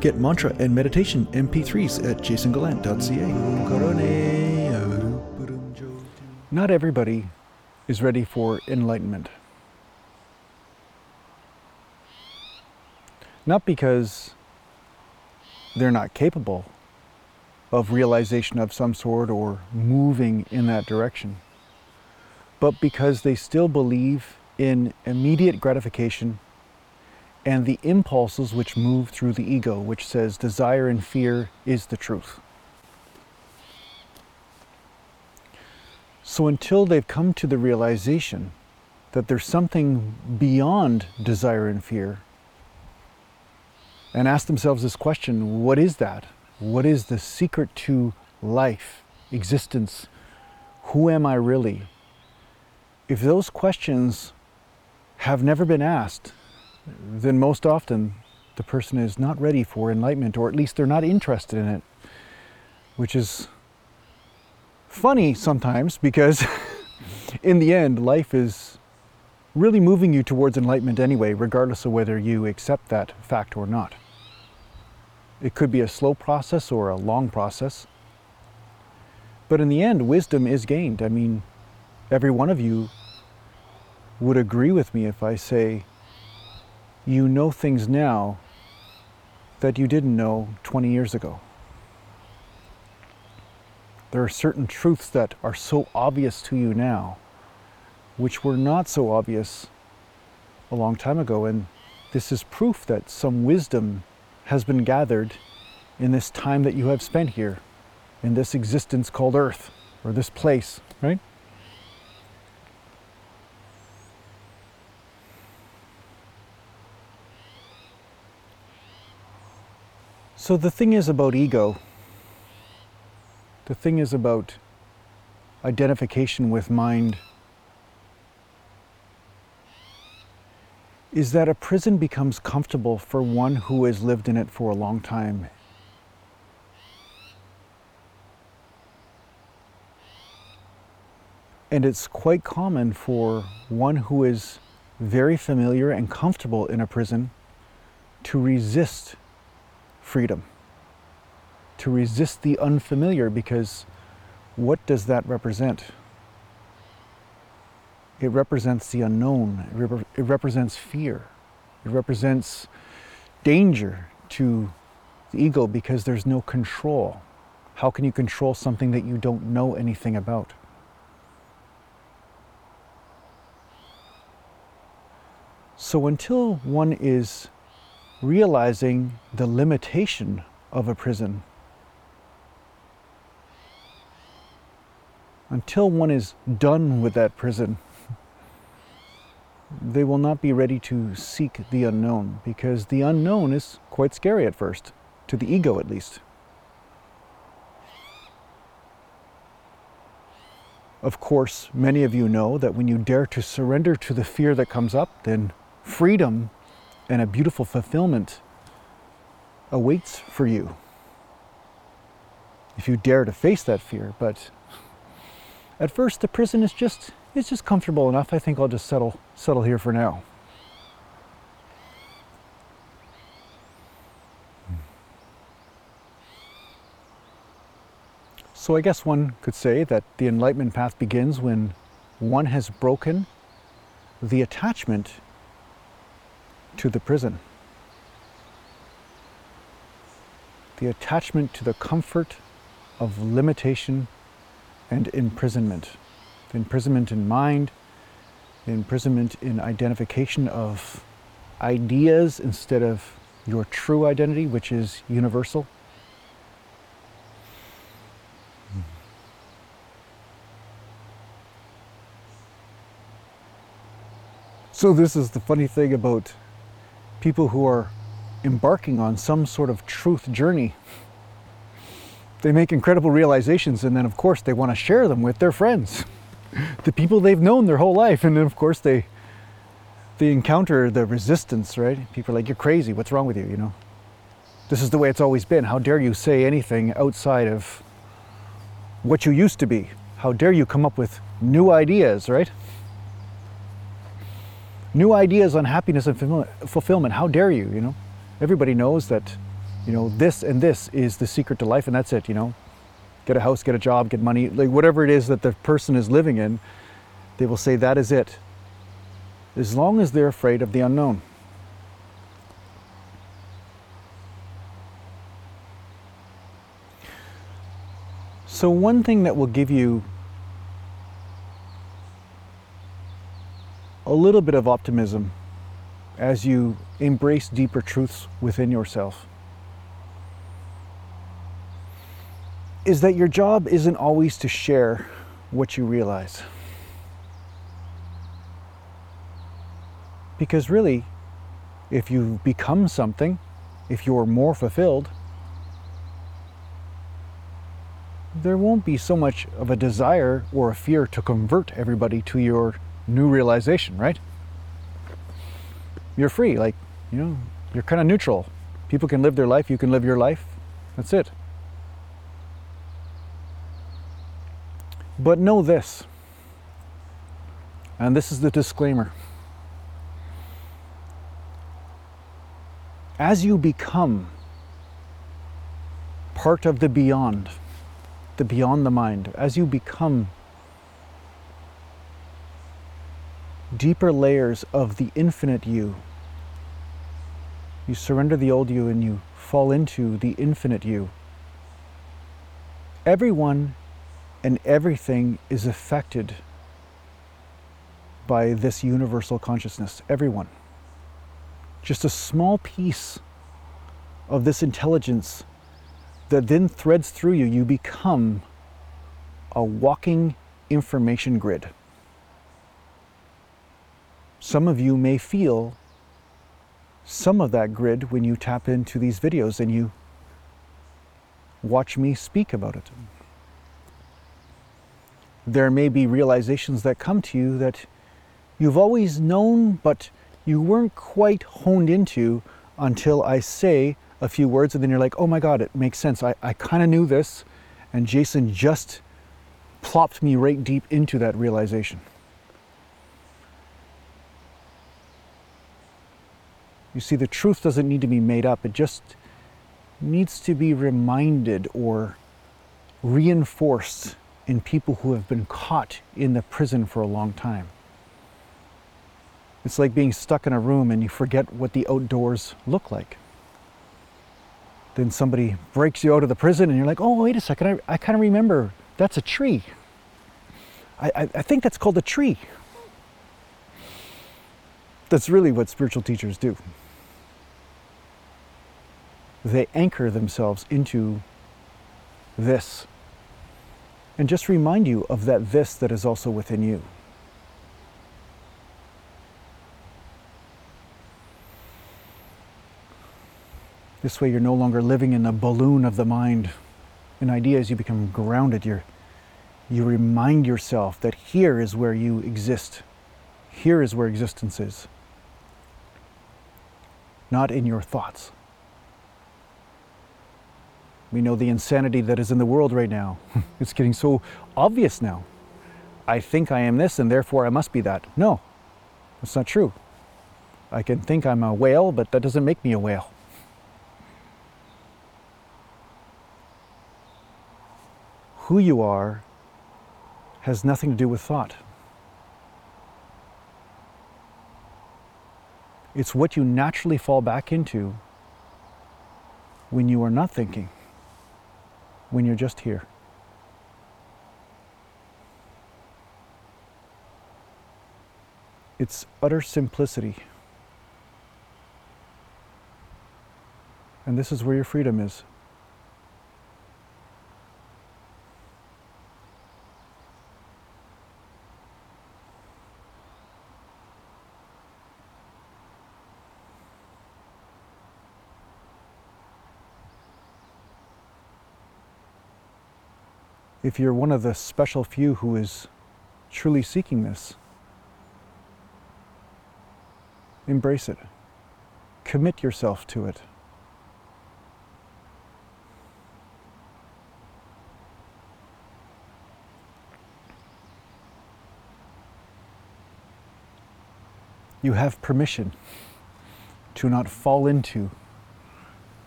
Get mantra and meditation MP3s at jasongalant.ca. Not everybody is ready for enlightenment. Not because they're not capable of realization of some sort or moving in that direction, but because they still believe in immediate gratification and the impulses which move through the ego, which says desire and fear is the truth. So until they've come to the realization that there's something beyond desire and fear, and ask themselves this question what is that? What is the secret to life, existence? Who am I really? If those questions have never been asked, then most often the person is not ready for enlightenment, or at least they're not interested in it, which is funny sometimes because in the end, life is really moving you towards enlightenment anyway, regardless of whether you accept that fact or not. It could be a slow process or a long process. But in the end, wisdom is gained. I mean, every one of you would agree with me if I say you know things now that you didn't know 20 years ago. There are certain truths that are so obvious to you now, which were not so obvious a long time ago. And this is proof that some wisdom has been gathered in this time that you have spent here, in this existence called Earth, or this place, right? So the thing is about ego, the thing is about identification with mind, is that a prison becomes comfortable for one who has lived in it for a long time. And it's quite common for one who is very familiar and comfortable in a prison to resist freedom, to resist the unfamiliar, because what does that represent? It represents the unknown, it, rep- it represents fear, it represents danger to the ego because there's no control. How can you control something that you don't know anything about? So until one is realizing the limitation of a prison. Until one is done with that prison, they will not be ready to seek the unknown because the unknown is quite scary at first, to the ego at least. Of course, many of you know that when you dare to surrender to the fear that comes up, then freedom and a beautiful fulfillment awaits for you if you dare to face that fear. But at first, the prison is just it's just comfortable enough. I think I'll just settle settle here for now. So I guess one could say that the enlightenment path begins when one has broken the attachment to the prison. The attachment to the comfort of limitation and imprisonment. The imprisonment in mind, the imprisonment in identification of ideas instead of your true identity, which is universal. So, this is the funny thing about people who are embarking on some sort of truth journey. They make incredible realizations, and then, of course, they want to share them with their friends, the people they've known their whole life. And then, of course, they they encounter the resistance, right? People are like, "You're crazy. What's wrong with you?" You know, this is the way it's always been. How dare you say anything outside of what you used to be? How dare you come up with new ideas, right? New ideas on happiness and fulfillment. How dare you, you know? Everybody knows that you know, this and this is the secret to life, and that's it, you know. Get a house, get a job, get money, like whatever it is that the person is living in, they will say that is it. As long as they're afraid of the unknown. So, one thing that will give you a little bit of optimism as you embrace deeper truths within yourself is that your job isn't always to share what you realize. Because really, if you become something, if you're more fulfilled, there won't be so much of a desire or a fear to convert everybody to your new realization, right? You're free, like, you know, you're kind of neutral. People can live their life, you can live your life. That's it. But know this, and this is the disclaimer. As you become part of the beyond, the beyond the mind, as you become deeper layers of the infinite you, you surrender the old you and you fall into the infinite you. Everyone and everything is affected by this universal consciousness. Everyone. Just a small piece of this intelligence that then threads through you, you become a walking information grid. Some of you may feel some of that grid when you tap into these videos and you watch me speak about it. There may be realizations that come to you that you've always known, but you weren't quite honed into until I say a few words and then you're like, oh my God, it makes sense. I, I kind of knew this, and Jason just plopped me right deep into that realization. You see, the truth doesn't need to be made up, it just needs to be reminded or reinforced in people who have been caught in the prison for a long time. It's like being stuck in a room and you forget what the outdoors look like then somebody breaks you out of the prison and you're like, oh, wait a second, I, I kind of remember that's a tree. I, I, I think that's called a tree. That's really what spiritual teachers do. They anchor themselves into this and just remind you of that this that is also within you. This way, you're no longer living in the balloon of the mind. In ideas, you become grounded. you you remind yourself that here is where you exist. Here is where existence is, not in your thoughts. We know the insanity that is in the world right now. it's getting so obvious now. I think I am this and therefore I must be that. No, that's not true. I can think I'm a whale, but that doesn't make me a whale. who you are has nothing to do with thought. It's what you naturally fall back into when you are not thinking, when you're just here. It's utter simplicity. And this is where your freedom is. If you're one of the special few who is truly seeking this, embrace it. Commit yourself to it. You have permission to not fall into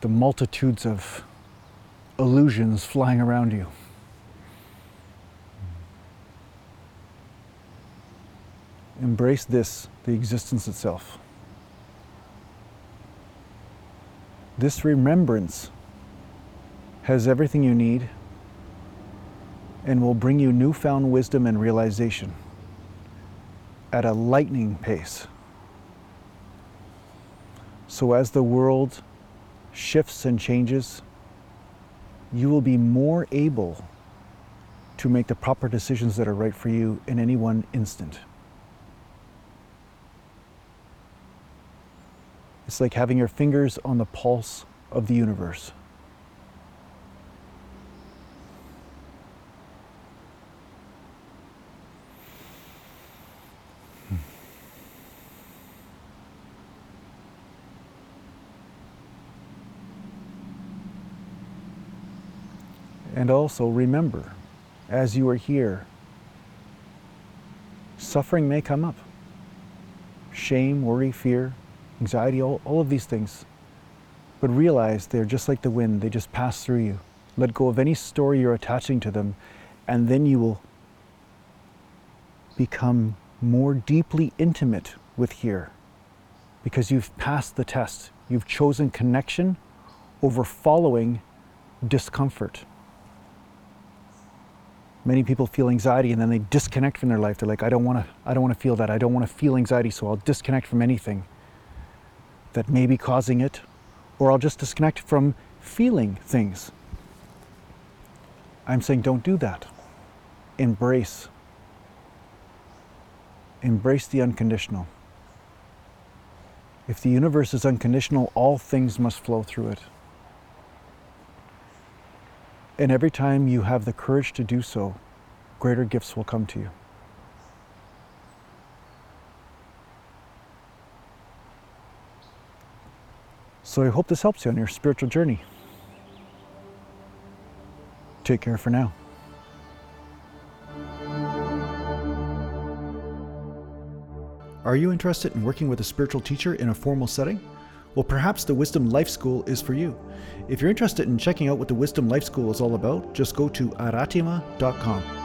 the multitudes of illusions flying around you. Embrace this, the existence itself. This remembrance has everything you need and will bring you newfound wisdom and realization at a lightning pace. So, as the world shifts and changes, you will be more able to make the proper decisions that are right for you in any one instant. It's like having your fingers on the pulse of the universe. Hmm. And also remember, as you are here, suffering may come up. Shame, worry, fear, anxiety, all, all of these things. But realize they're just like the wind, they just pass through you. Let go of any story you're attaching to them, and then you will become more deeply intimate with here because you've passed the test. You've chosen connection over following discomfort. Many people feel anxiety and then they disconnect from their life. They're like, I don't want to I don't want to feel that. I don't want to feel anxiety, so I'll disconnect from anything that may be causing it, or I'll just disconnect from feeling things. I'm saying don't do that. Embrace. Embrace the unconditional. If the universe is unconditional, all things must flow through it. And every time you have the courage to do so, greater gifts will come to you. So I hope this helps you on your spiritual journey. Take care for now. Are you interested in working with a spiritual teacher in a formal setting? Well, perhaps the Wisdom Life School is for you. If you're interested in checking out what the Wisdom Life School is all about, just go to aratima.com.